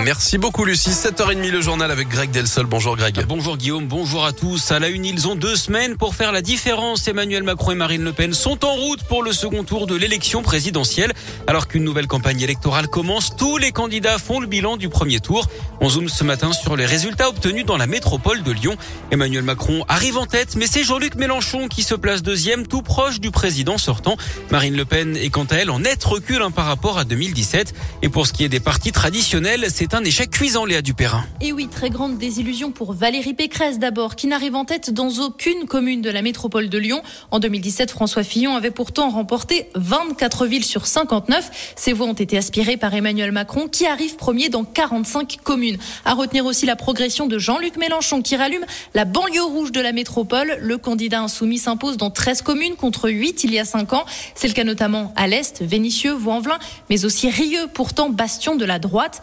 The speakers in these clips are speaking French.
Merci beaucoup Lucie. 7h30 le journal avec Greg Delsol. Bonjour Greg. Bonjour Guillaume, bonjour à tous. À la une, ils ont deux semaines pour faire la différence. Emmanuel Macron et Marine Le Pen sont en route pour le second tour de l'élection présidentielle. Alors qu'une nouvelle campagne électorale commence, tous les candidats font le bilan du premier tour. On zoome ce matin sur les résultats obtenus dans la métropole de Lyon. Emmanuel Macron arrive en tête, mais c'est Jean-Luc Mélenchon qui se place deuxième, tout proche du président sortant. Marine Le Pen est quant à elle en net recul hein, par rapport à 2017. Et pour ce qui est des partis traditionnels, un échec cuisant, Léa Dupérin. Et oui, très grande désillusion pour Valérie Pécresse d'abord, qui n'arrive en tête dans aucune commune de la métropole de Lyon. En 2017, François Fillon avait pourtant remporté 24 villes sur 59. Ces voix ont été aspirées par Emmanuel Macron, qui arrive premier dans 45 communes. À retenir aussi la progression de Jean-Luc Mélenchon, qui rallume la banlieue rouge de la métropole. Le candidat insoumis s'impose dans 13 communes contre 8 il y a 5 ans. C'est le cas notamment à l'Est, Vénissieux, Vaux-en-Velin, mais aussi Rieux, pourtant bastion de la droite.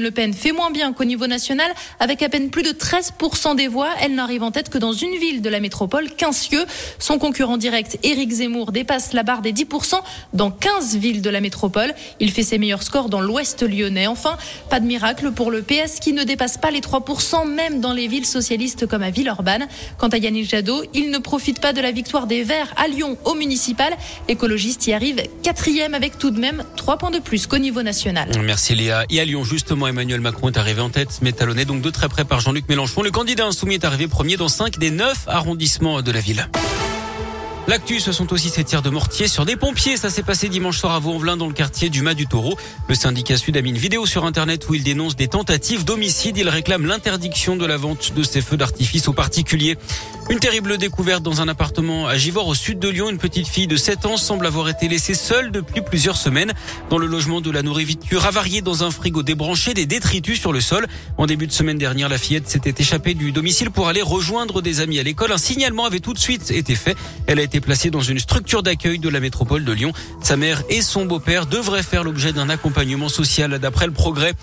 Le Pen fait moins bien qu'au niveau national, avec à peine plus de 13% des voix. Elle n'arrive en tête que dans une ville de la métropole, Quincieux. Son concurrent direct, Éric Zemmour, dépasse la barre des 10% dans 15 villes de la métropole. Il fait ses meilleurs scores dans l'ouest lyonnais. Enfin, pas de miracle pour le PS qui ne dépasse pas les 3%, même dans les villes socialistes comme à Villeurbanne. Quant à Yannick Jadot, il ne profite pas de la victoire des Verts à Lyon au municipal. L'écologiste y arrive quatrième avec tout de même 3 points de plus qu'au niveau national. Merci Léa. Et à Lyon, justement, Emmanuel Macron est arrivé en tête, mais talonné donc de très près par Jean-Luc Mélenchon. Le candidat insoumis est arrivé premier dans 5 des 9 arrondissements de la ville. L'actu, ce sont aussi ces tirs de mortier sur des pompiers. Ça s'est passé dimanche soir à Vaux-en-Velin dans le quartier du Mas du Taureau. Le syndicat Sud a mis une vidéo sur Internet où il dénonce des tentatives d'homicide. Il réclame l'interdiction de la vente de ces feux d'artifice aux particuliers. Une terrible découverte dans un appartement à Givors au sud de Lyon. Une petite fille de 7 ans semble avoir été laissée seule depuis plusieurs semaines. Dans le logement de la nourriture avariée dans un frigo débranché, des détritus sur le sol. En début de semaine dernière, la fillette s'était échappée du domicile pour aller rejoindre des amis à l'école. Un signalement avait tout de suite été fait. Elle a été placée dans une structure d'accueil de la métropole de Lyon. Sa mère et son beau-père devraient faire l'objet d'un accompagnement social d'après le progrès.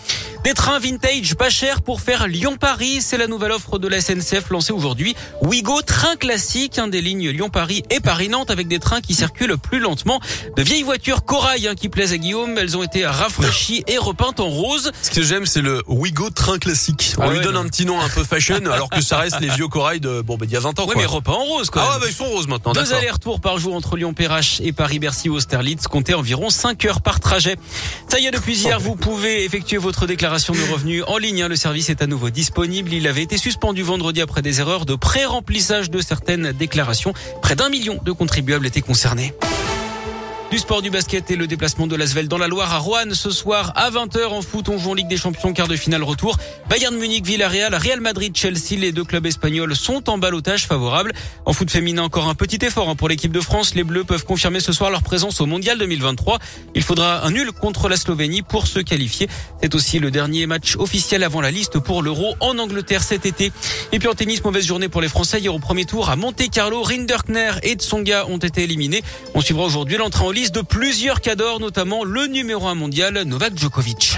Des trains vintage pas chers pour faire Lyon-Paris. C'est la nouvelle offre de la SNCF lancée aujourd'hui. Ouigo, train classique, un des lignes Lyon-Paris et Paris-Nantes avec des trains qui circulent plus lentement. De vieilles voitures corail hein, qui plaisent à Guillaume. Elles ont été rafraîchies et repeintes en rose. Ce que j'aime, c'est le Ouigo train classique. On Ah lui ouais, donne non. un petit nom un peu fashion, alors que ça reste les vieux corail de, bon, bah, d'il y a 20 ans, Oui, quoi. mais repeints en rose, quoi. Ah ouais, bah, ils sont roses maintenant, Deux d'accord. allers-retours par jour entre Lyon-Perrache et Paris-Bercy Austerlitz, comptez environ 5 heures par trajet. Ça y est, depuis hier, vous pouvez effectuer votre déclaration de revenus en ligne. hein. Le service est à nouveau disponible. Il avait été suspendu vendredi après des erreurs de pré-remplissage de certaines déclarations. Près d'un million de contribuables étaient concernés. Du sport, du basket et le déplacement de l'Asvel dans la Loire à Roanne ce soir à 20h en foot. On joue en Ligue des Champions, quart de finale retour. Bayern Munich, Villarreal, Real Madrid, Chelsea. Les deux clubs espagnols sont en balotage favorable. En foot féminin, encore un petit effort hein, pour l'équipe de France. Les Bleus peuvent confirmer ce soir leur présence au Mondial 2023. Il faudra un nul contre la Slovénie pour se qualifier. C'est aussi le dernier match officiel avant la liste pour l'Euro en Angleterre cet été. Et puis en tennis, mauvaise journée pour les Français. Hier au premier tour à Monte Carlo, Rinderkner et Tsonga ont été éliminés. On suivra aujourd'hui l'entrée en de plusieurs cadors, notamment le numéro 1 mondial, Novak Djokovic.